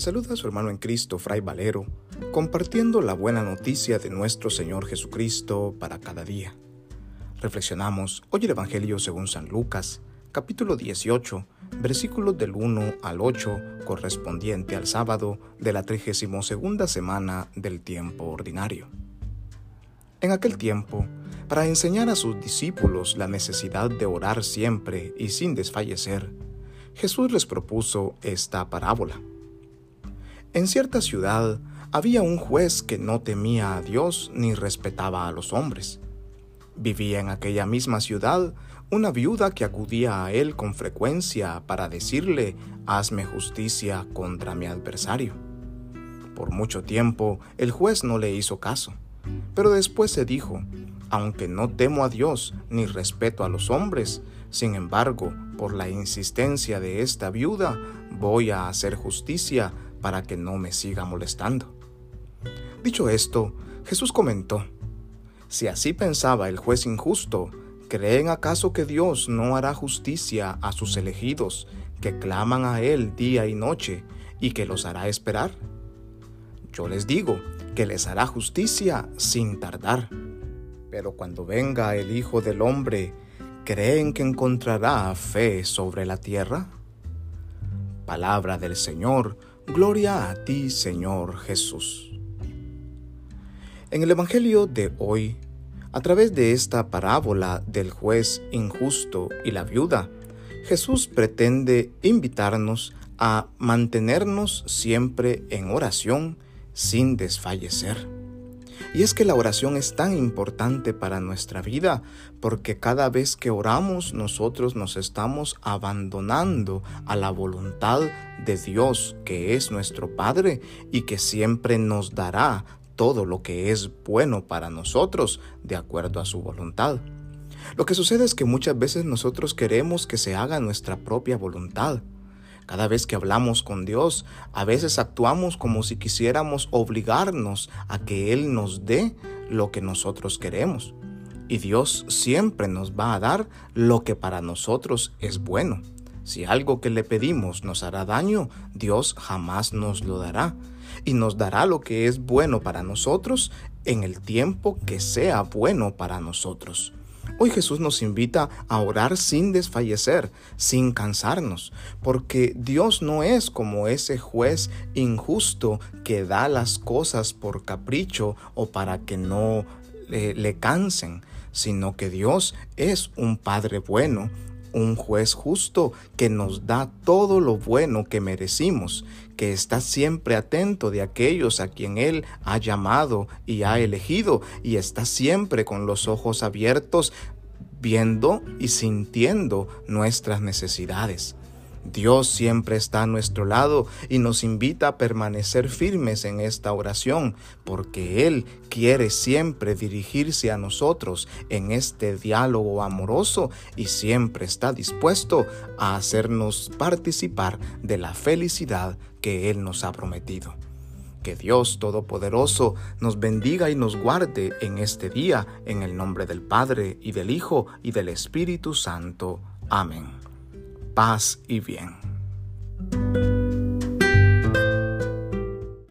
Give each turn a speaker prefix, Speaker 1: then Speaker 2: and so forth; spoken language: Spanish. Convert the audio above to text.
Speaker 1: saluda a su hermano en Cristo, Fray Valero, compartiendo la buena noticia de nuestro Señor Jesucristo para cada día. Reflexionamos hoy el Evangelio según San Lucas, capítulo 18, versículos del 1 al 8, correspondiente al sábado de la 32 semana del tiempo ordinario. En aquel tiempo, para enseñar a sus discípulos la necesidad de orar siempre y sin desfallecer, Jesús les propuso esta parábola. En cierta ciudad había un juez que no temía a Dios ni respetaba a los hombres. Vivía en aquella misma ciudad una viuda que acudía a él con frecuencia para decirle, hazme justicia contra mi adversario. Por mucho tiempo el juez no le hizo caso, pero después se dijo, aunque no temo a Dios ni respeto a los hombres, sin embargo, por la insistencia de esta viuda, voy a hacer justicia para que no me siga molestando. Dicho esto, Jesús comentó, si así pensaba el juez injusto, ¿creen acaso que Dios no hará justicia a sus elegidos que claman a Él día y noche y que los hará esperar? Yo les digo que les hará justicia sin tardar. Pero cuando venga el Hijo del Hombre, ¿creen que encontrará fe sobre la tierra? Palabra del Señor, Gloria a ti, Señor Jesús. En el Evangelio de hoy, a través de esta parábola del juez injusto y la viuda, Jesús pretende invitarnos a mantenernos siempre en oración sin desfallecer. Y es que la oración es tan importante para nuestra vida porque cada vez que oramos nosotros nos estamos abandonando a la voluntad de Dios que es nuestro Padre y que siempre nos dará todo lo que es bueno para nosotros de acuerdo a su voluntad. Lo que sucede es que muchas veces nosotros queremos que se haga nuestra propia voluntad cada vez que hablamos con Dios, a veces actuamos como si quisiéramos obligarnos a que Él nos dé lo que nosotros queremos. Y Dios siempre nos va a dar lo que para nosotros es bueno. Si algo que le pedimos nos hará daño, Dios jamás nos lo dará. Y nos dará lo que es bueno para nosotros en el tiempo que sea bueno para nosotros. Hoy Jesús nos invita a orar sin desfallecer, sin cansarnos, porque Dios no es como ese juez injusto que da las cosas por capricho o para que no le, cansen, sino que Dios es un Padre bueno, un juez justo que nos da todo lo bueno que merecimos, que está siempre atento de aquellos a quien Él ha llamado y ha elegido, y está siempre con los ojos abiertos viendo y sintiendo nuestras necesidades. Dios siempre está a nuestro lado y nos invita a permanecer firmes en esta oración, porque Él quiere siempre dirigirse a nosotros en este diálogo amoroso y siempre está dispuesto a hacernos participar de la felicidad que Él nos ha prometido. Que Dios Todopoderoso nos bendiga y nos guarde en este día, en el nombre del Padre y del Hijo y del Espíritu Santo. Amén. Paz y bien.